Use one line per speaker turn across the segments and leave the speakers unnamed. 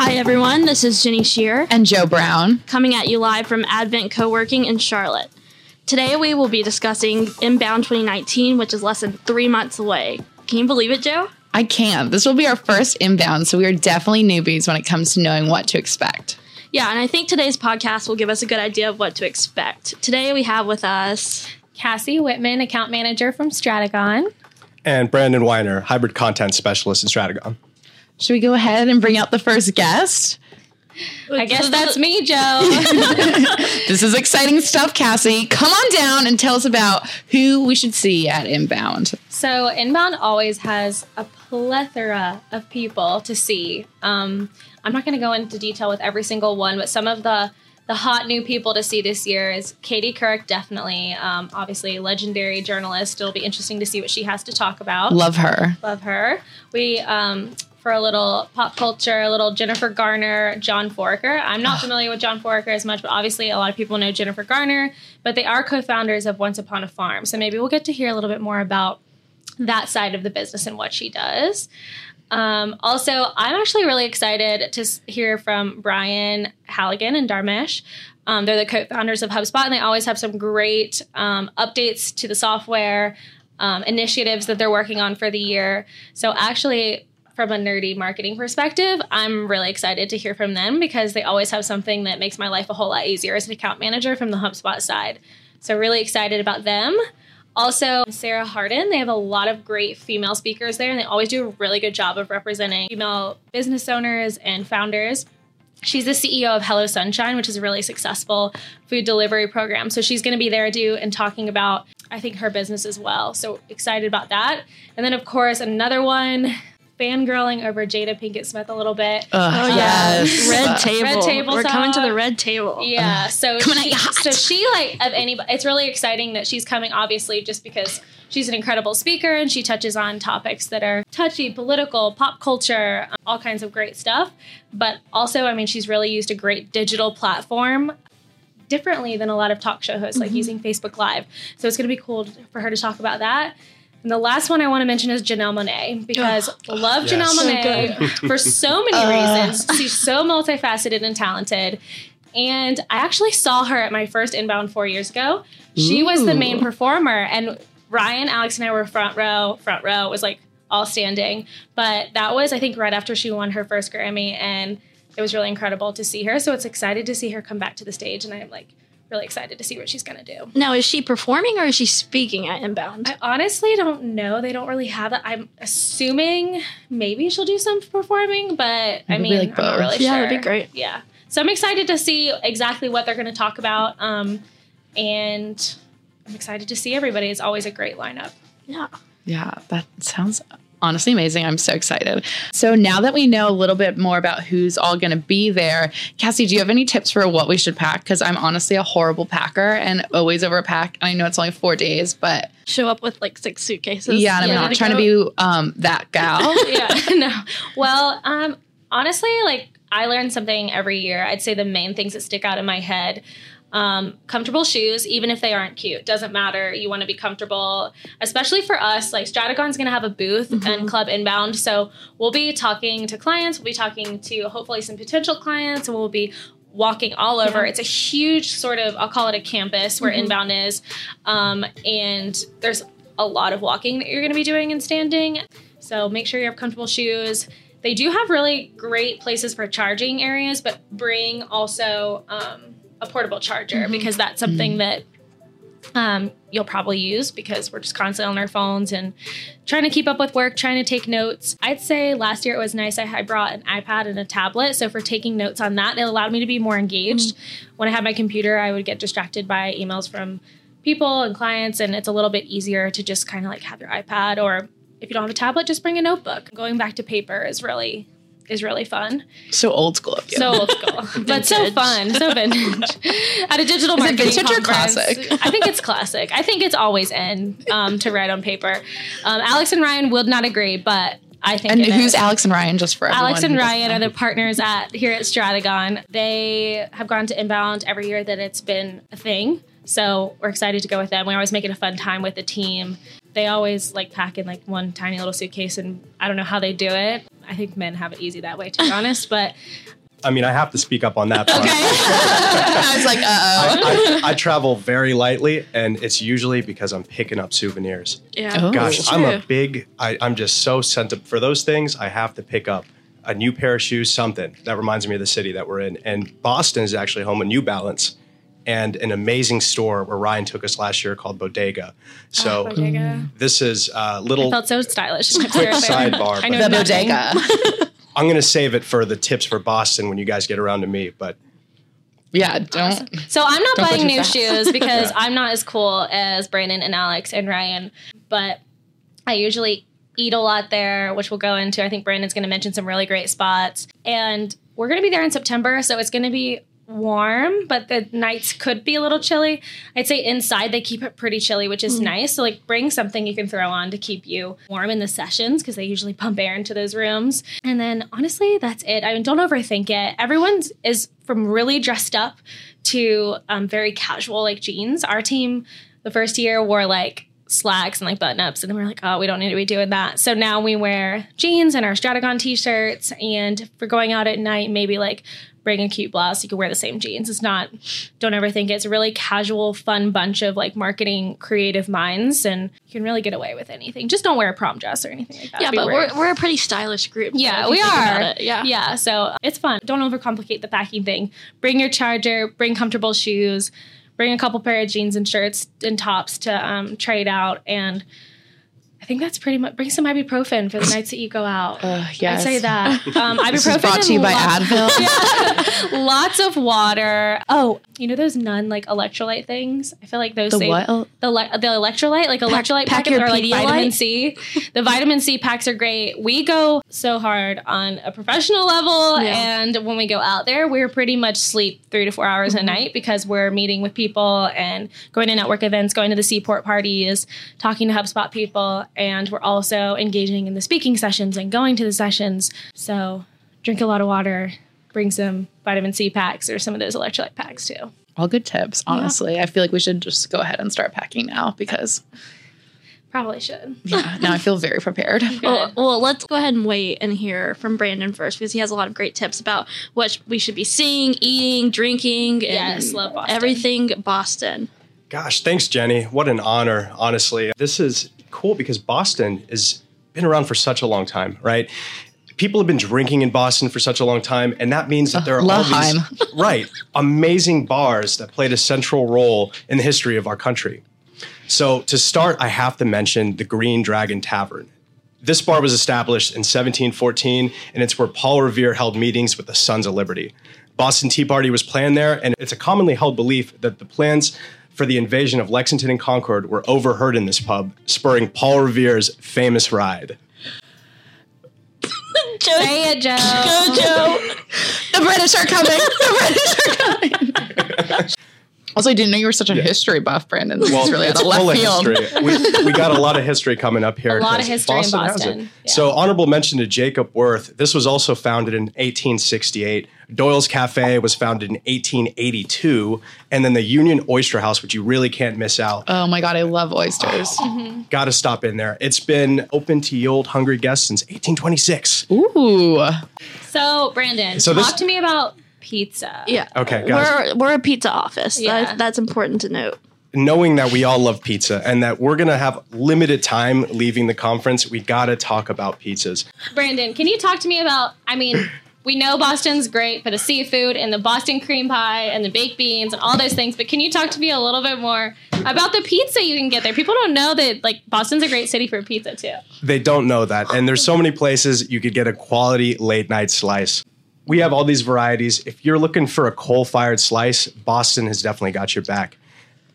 Hi, everyone. This is Ginny Scheer
and Jo Brown
coming at you live from Advent Co-working in Charlotte. Today, we will be discussing Inbound 2019, which is less than three months away. Can you believe it, Jo?
I can. This will be our first inbound, so we are definitely newbies when it comes to knowing what to expect.
Yeah, and I think today's podcast will give us a good idea of what to expect. Today, we have with us
Kassi Whitman, account manager from Stratagon,
and Brandon Weiner, hybrid content specialist in Stratagon.
Should we go ahead and bring out the first guest?
I guess that's me, Jo.
this is exciting stuff, Kassi. Come on down and tell us about who we should see at Inbound.
So, Inbound always has a plethora of people to see. Um, I'm not going to go into detail with every single one, but some of the the hot new people to see this year is Katie Couric, definitely. Um, obviously, legendary journalist. It'll be interesting to see what she has to talk about.
Love her.
Love her. We um, for a little pop culture, a little Jennifer Garner, John Foraker. I'm not familiar with John Foraker as much, but obviously a lot of people know Jennifer Garner, but they are co founders of Once Upon a Farm. So maybe we'll get to hear a little bit more about that side of the business and what she does. Um, also, I'm actually really excited to hear from Brian Halligan and Dharmesh. Um, they're the co founders of HubSpot, and they always have some great um, updates to the software. Um, initiatives that they're working on for the year. So, actually, from a nerdy marketing perspective, I'm really excited to hear from them because they always have something that makes my life a whole lot easier as an account manager from the HubSpot side. So, really excited about them. Also, Sarah Harden, they have a lot of great female speakers there, and they always do a really good job of representing female business owners and founders. She's the CEO of Hello Sunshine, which is a really successful food delivery program. So she's going to be there too and talking about, I think, her business as well. So excited about that. And then, of course, another one fangirling over Jada Pinkett Smith a little bit.
oh yes,
red table. Red table. We're coming to the red table.
Yeah. So she, so she like of anybody. It's really exciting that she's coming. Obviously, just because she's an incredible speaker and she touches on topics that are touchy, political, pop culture, um, all kinds of great stuff. But also, I mean, she's really used a great digital platform differently than a lot of talk show hosts, like mm-hmm. using Facebook Live. So it's going to be cool for her to talk about that. And the last one I want to mention is Janelle Monáe because oh, love yes. Janelle Monáe so for so many uh. reasons. She's so multifaceted and talented. And I actually saw her at my first inbound four years ago. She Ooh. was the main performer, and Ryan, Alex, and I were front row. Front row It was like all standing, but that was I think right after she won her first Grammy, and it was really incredible to see her. So it's excited to see her come back to the stage, and I'm like really excited to see what she's going to do.
Now, is she performing or is she speaking at Inbound?
I honestly don't know. They don't really have it. I'm assuming maybe she'll do some performing, but I mean, like I'm not really
yeah,
sure.
that'd be great.
Yeah. So I'm excited to see exactly what they're going to talk about. Um, and I'm excited to see everybody. It's always a great lineup.
Yeah.
Yeah, that sounds honestly amazing. I'm so excited. So now that we know a little bit more about who's all going to be there, Kassi, do you have any tips for what we should pack? Because I'm honestly a horrible packer and always overpack. I know it's only four days, but
show up with like six suitcases.
Yeah, and I'm not trying go. to be um, that gal.
yeah, no. Well, um, honestly, like I learn something every year. I'd say the main things that stick out in my head um, comfortable shoes, even if they aren't cute, doesn't matter. You want to be comfortable, especially for us. Like Stratagon's going to have a booth mm-hmm. and Club Inbound, so we'll be talking to clients. We'll be talking to hopefully some potential clients, and we'll be walking all over. Yeah. It's a huge sort of I'll call it a campus where mm-hmm. Inbound is, um, and there's a lot of walking that you're going to be doing and standing. So make sure you have comfortable shoes. They do have really great places for charging areas, but bring also. Um, a portable charger mm-hmm. because that's something mm-hmm. that um, you'll probably use because we're just constantly on our phones and trying to keep up with work, trying to take notes. I'd say last year it was nice. I, brought an iPad and a tablet. So for taking notes on that, it allowed me to be more engaged. Mm-hmm. When I had my computer, I would get distracted by emails from people and clients, and it's a little bit easier to just kind of like have your iPad or if you don't have a tablet, just bring a notebook. Going back to paper is really is really fun.
So old school of
you. So old school, but so fun, so vintage. At a digital is marketing it vintage conference, or classic? I think it's classic. I think it's always in um, to write on paper. Um, Alex and Ryan would not agree, but I think.
And who's is. Alex and Ryan? Just for
Alex and Ryan are the partners at here at Stratagon. They have gone to Inbound every year that it's been a thing. So we're excited to go with them. We always make it a fun time with the team they always like pack in like one tiny little suitcase, and I don't know how they do it. I think men have it easy that way, to be honest. But
I mean, I have to speak up on that part.
I was like, uh oh.
I, I, I travel very lightly, and it's usually because I'm picking up souvenirs.
Yeah.
Oh.
Gosh, I'm a big. I, I'm just so sent up for those things. I have to pick up a new pair of shoes, something that reminds me of the city that we're in. And Boston is actually home of New Balance and an amazing store where Ryan took us last year called Bodega. Ah, so
Oh, bodega.
this is uh, a
I
little.
felt so stylish.
Quick sidebar,
I know
The bodega.
I'm going to save it for the tips for Boston when you guys get around to me. But
yeah, don't.
So I'm not buying new
fast.
shoes because I'm not as cool as Brandon and Alex and Ryan, but I usually eat a lot there, which we'll go into. I think Brandon's going to mention some really great spots. And we're going to be there in September, so it's going to be warm, but the nights could be a little chilly. I'd say inside they keep it pretty chilly, which is nice. So like bring something you can throw on to keep you warm in the sessions because they usually pump air into those rooms. And then honestly, that's it. I mean, don't overthink it. Everyone is from really dressed up to um, very casual like jeans. Our team the first year wore like slacks and like button ups, and then we are like, oh, we don't need to be doing that. So now we wear jeans and our Stratagon t shirts, and if we're going out at night, maybe like bring a cute blouse. You can wear the same jeans. It's not, don't ever think it's a really casual, fun bunch of like marketing creative minds, and you can really get away with anything. Just don't wear a prom dress or anything like that.
Yeah, but
weird.
we're, we're a pretty stylish group.
Yeah,
you
we are.
Yeah.
Yeah, so it's fun. Don't overcomplicate the packing thing. Bring your charger, bring comfortable shoes, bring a couple pair of jeans and shirts and tops to um, trade out. And think that's pretty much, bring some ibuprofen for the nights that you go out.
Uh,
I'd say that. Um, ibuprofen
This is brought to you by
lots-
Advil.
Yeah. lots of water. Oh, you know those nun like electrolyte things? I feel like those
The
save-
what?
the le- the electrolyte, like electrolyte
pack
packets are like
Pedialyte?
vitamin C. The vitamin C packs are great. We go so hard on a professional level,
Yeah.
and when we go out there, we're pretty much sleep three to four hours
Mm-hmm.
a night because we're meeting with people and going to network events, going to the Seaport parties, talking to HubSpot people, and we're also engaging in the speaking sessions and going to the sessions. So drink a lot of water. Bring some vitamin C packs or some of those electrolyte packs too.
All good tips, honestly. I feel like we should just go ahead and start packing now because
Probably should.
yeah, now I feel very prepared.
Well, well, let's go ahead and wait and hear from Brandon first because he has a lot of great tips about what we should be seeing, eating, drinking, and
Yes, love Boston.
everything Boston.
Gosh, thanks, Ginny. What an honor, honestly. This is cool because Boston has been around for such a long time, right? People have been drinking in Boston for such a long time, and that means that there are all these right amazing bars that played a central role in the history of our country. So to start, I have to mention the Green Dragon Tavern. This bar was established in 1714, and it's where Paul Revere held meetings with the Sons of Liberty. Boston Tea Party was planned there, and it's a commonly held belief that the plans for the invasion of Lexington and Concord were overheard in this pub, spurring Paul Revere's famous ride.
Say it, Jo.
Go, Jo.
the British are coming. The British are coming. also, I didn't know you were such a history buff, Brandon. This is really
it's
the
full
left
of
field.
history. We, we got a lot of history coming up here.
A lot of
'cause
history in Boston. Yeah.
So, honorable mention to Jacob Wirth. This was also founded in 1868. Doyle's Cafe was founded in 1882. And then the Union Oyster House, which you really can't miss out.
Oh my god, I love oysters. Mm-hmm.
Got to stop in there. It's been open to you old hungry guests since 1826.
Ooh.
So, Brandon,
So
talk to me about pizza.
Yeah.
Okay, guys.
We're we're a pizza office.
Yeah.
That, that's important to note.
Knowing that we all love pizza and that we're going to have limited time leaving the conference, we got to talk about pizzas.
Brandon, can you talk to me about? I mean, we know Boston's great for the seafood and the Boston cream pie and the baked beans and all those things, but can you talk to me a little bit more about the pizza you can get there? People don't know that like Boston's a great city for pizza too.
They don't know that. And there's so many places you could get a quality late night slice. We have all these varieties. If you're looking for a coal fired slice, Boston has definitely got your back.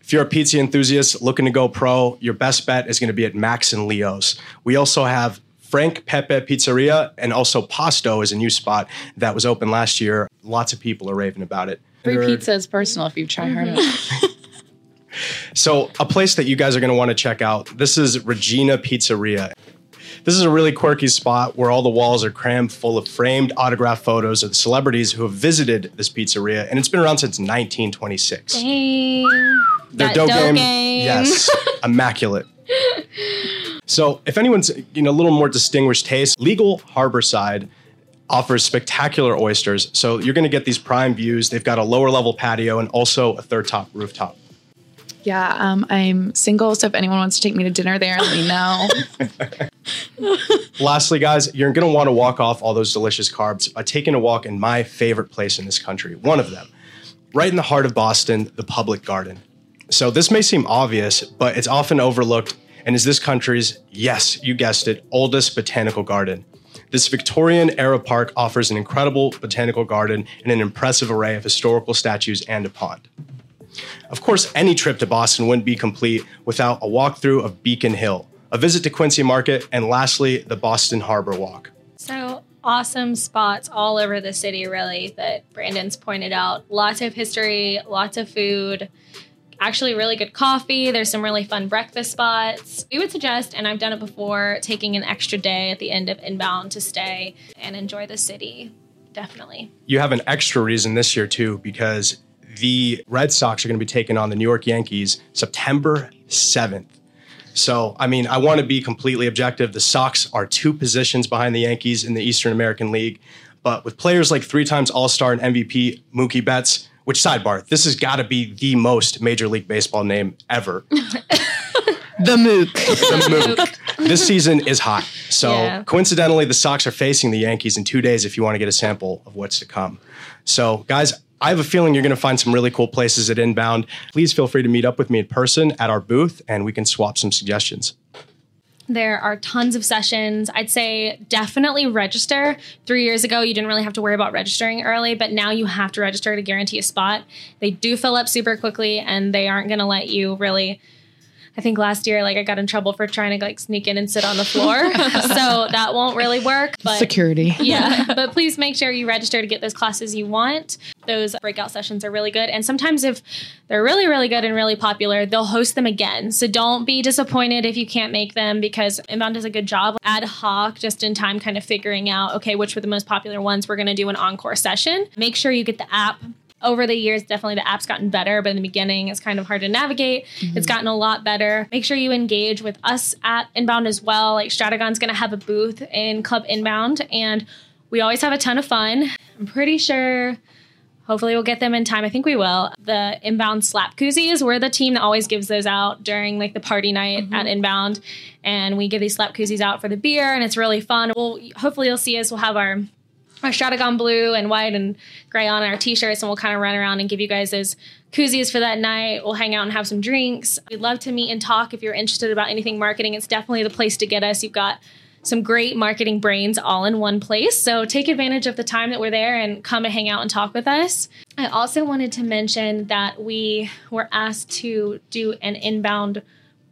If you're a pizza enthusiast looking to go pro, your best bet is going to be at Max and Leo's. We also have Frank Pepe Pizzeria and also Pasto is a new spot that was open last year. Lots of people are raving about it.
Free
They're-
pizza is personal if you try hard mm-hmm. enough.
So, a place that you guys are going to want to check out this is Regina Pizzeria. This is a really quirky spot where all the walls are crammed full of framed autograph photos of the celebrities who have visited this pizzeria, and it's been around since 1926.
Dang.
Their
That
dough
dough
game,
game.
yes, immaculate. So, if anyone's you know a little more distinguished taste, Legal Harborside offers spectacular oysters. So you're going to get these prime views. They've got a lower level patio and also a third top rooftop.
Yeah, um, I'm single, so if anyone wants to take me to dinner there, let me know.
Lastly, guys, you're going to want to walk off all those delicious carbs by taking a walk in my favorite place in this country, one of them, right in the heart of Boston, the Public Garden. So this may seem obvious, but it's often overlooked and is this country's, yes, you guessed it, oldest botanical garden. This Victorian era park offers an incredible botanical garden and an impressive array of historical statues and a pond. Of course, any trip to Boston wouldn't be complete without a walkthrough of Beacon Hill, a visit to Quincy Market, and lastly, the Boston Harbor Walk.
So awesome spots all over the city, really, that Brandon's pointed out. Lots of history, lots of food, actually really good coffee. There's some really fun breakfast spots. We would suggest, and I've done it before, taking an extra day at the end of inbound to stay and enjoy the city. Definitely.
You have an extra reason this year, too, because the Red Sox are going to be taking on the New York Yankees September 7th. So, I mean, I want to be completely objective. The Sox are two positions behind the Yankees in the Eastern American League. But with players like three times All Star and MVP Mookie Betts, which sidebar, this has got to be the most Major League Baseball name ever.
the Mook.
The Mook. This season is hot. So
Yeah.
coincidentally, the Sox are facing the Yankees in two days if you want to get a sample of what's to come. So, guys, I have a feeling you're going to find some really cool places at Inbound. Please feel free to meet up with me in person at our booth and we can swap some suggestions.
There are tons of sessions. I'd say definitely register. Three years ago, you didn't really have to worry about registering early, but now you have to register to guarantee a spot. They do fill up super quickly and they aren't going to let you really. I think last year, like I got in trouble for trying to like sneak in and sit on the floor, so that won't really work. But
Security.
yeah, but please make sure you register to get those classes you want. Those breakout sessions are really good. And sometimes, if they're really, really good and really popular, they'll host them again. So don't be disappointed if you can't make them because Inbound does a good job ad hoc, just in time, kind of figuring out, okay, which were the most popular ones. We're going to do an encore session. Make sure you get the app. Over the years, definitely the app's gotten better, but in the beginning, it's kind of hard to navigate. It's mm-hmm. gotten a lot better. Make sure you engage with us at Inbound as well. Like Stratagon's going to have a booth in Club Inbound, and we always have a ton of fun. I'm pretty sure. Hopefully, we'll get them in time. I think we will. The inbound slap koozies. We're the team that always gives those out during like the party night at mm-hmm. inbound, and we give these slap koozies out for the beer, and it's really fun. We'll hopefully you'll see us. We'll have our our Stratagon blue and white and gray on our t-shirts, and we'll kind of run around and give you guys those koozies for that night. We'll hang out and have some drinks. We'd love to meet and talk if you're interested about anything marketing. It's definitely the place to get us. You've got some great marketing brains all in one place. So take advantage of the time that we're there and come and hang out and talk with us. I also wanted to mention that we were asked to do an inbound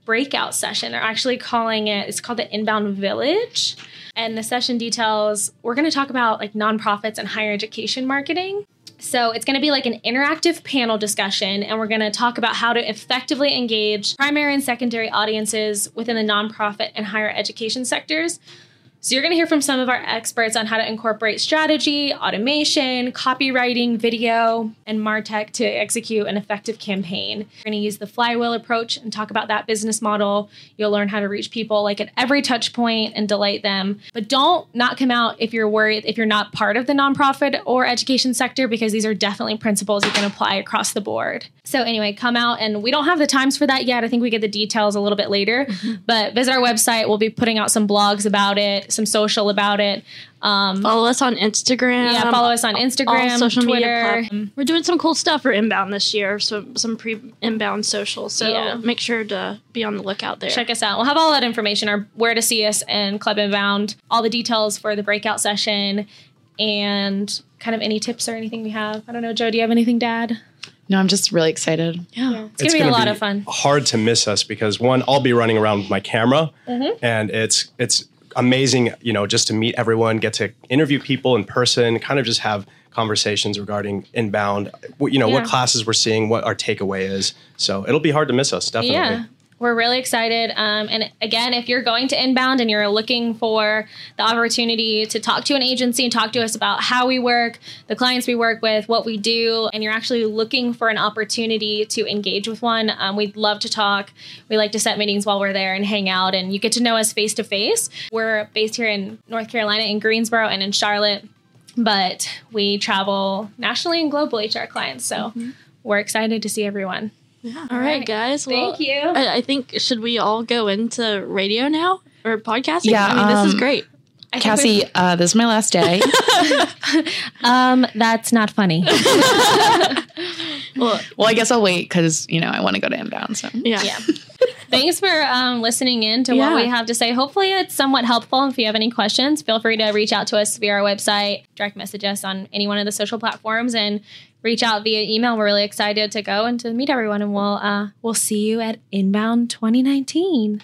breakout session. They're actually calling it, it's called the Inbound Village. And the session details, we're going to talk about like nonprofits and higher education marketing. So it's going to be like an interactive panel discussion, and we're going to talk about how to effectively engage primary and secondary audiences within the nonprofit and higher education sectors. So you're going to hear from some of our experts on how to incorporate strategy, automation, copywriting, video, and MarTech to execute an effective campaign. We're going to use the flywheel approach and talk about that business model. You'll learn how to reach people like at every touch point and delight them. But don't not come out if you're worried if you're not part of the nonprofit or education sector because these are definitely principles you can apply across the board. So anyway, come out and we don't have the times for that yet. I think we get the details a little bit later. But visit our website. We'll be putting out some blogs about it, some social about it. Um,
Follow us on Instagram.
yeah, follow us on Instagram,
all social
Twitter.
media. We're doing some cool stuff for inbound this year, so some pre inbound social. So
Yeah.
make sure to be on the lookout there.
Check us out. We'll have all that information, our where to see us and Club Inbound, all the details for the breakout session, and kind of any tips or anything we have. I don't know, Jo. Do you have anything to add?
No, I'm just really excited.
Yeah.
It's, gonna be a
gonna
lot
be
of fun.
Hard to miss us because one, I'll be running around with my camera,
Mm-hmm.
and it's it's amazing, you know, just to meet everyone, get to interview people in person, kind of just have conversations regarding inbound, what- you know, what classes we're seeing, what our takeaway is. So it'll be hard to miss us, definitely.
Yeah. We're really excited. Um, and again, if you're going to inbound and you're looking for the opportunity to talk to an agency and talk to us about how we work, the clients we work with, what we do, and you're actually looking for an opportunity to engage with one, um, we'd love to talk. We like to set meetings while we're there and hang out, and you get to know us face to face. We're based here in North Carolina, in Greensboro, and in Charlotte, but we travel nationally and globally to our clients. So we're excited to see everyone.
Yeah. All right,
right.
guys.
Thank you.
I, I think should we all go into radio now or podcasting?
Yeah,
I mean, this is
um,
great.
I
Kassi, uh, this is my last day.
um, that's not funny.
Well,
well, I guess I'll wait because you know I want to go to inbound. So
yeah.
yeah. Thanks for um, listening in to
Yeah.
what we have to say. Hopefully, it's somewhat helpful. If you have any questions, feel free to reach out to us via our website, direct message us on any one of the social platforms, and reach out via email. We're really excited to go and to meet everyone, and we'll uh, we'll see you at Inbound 2019.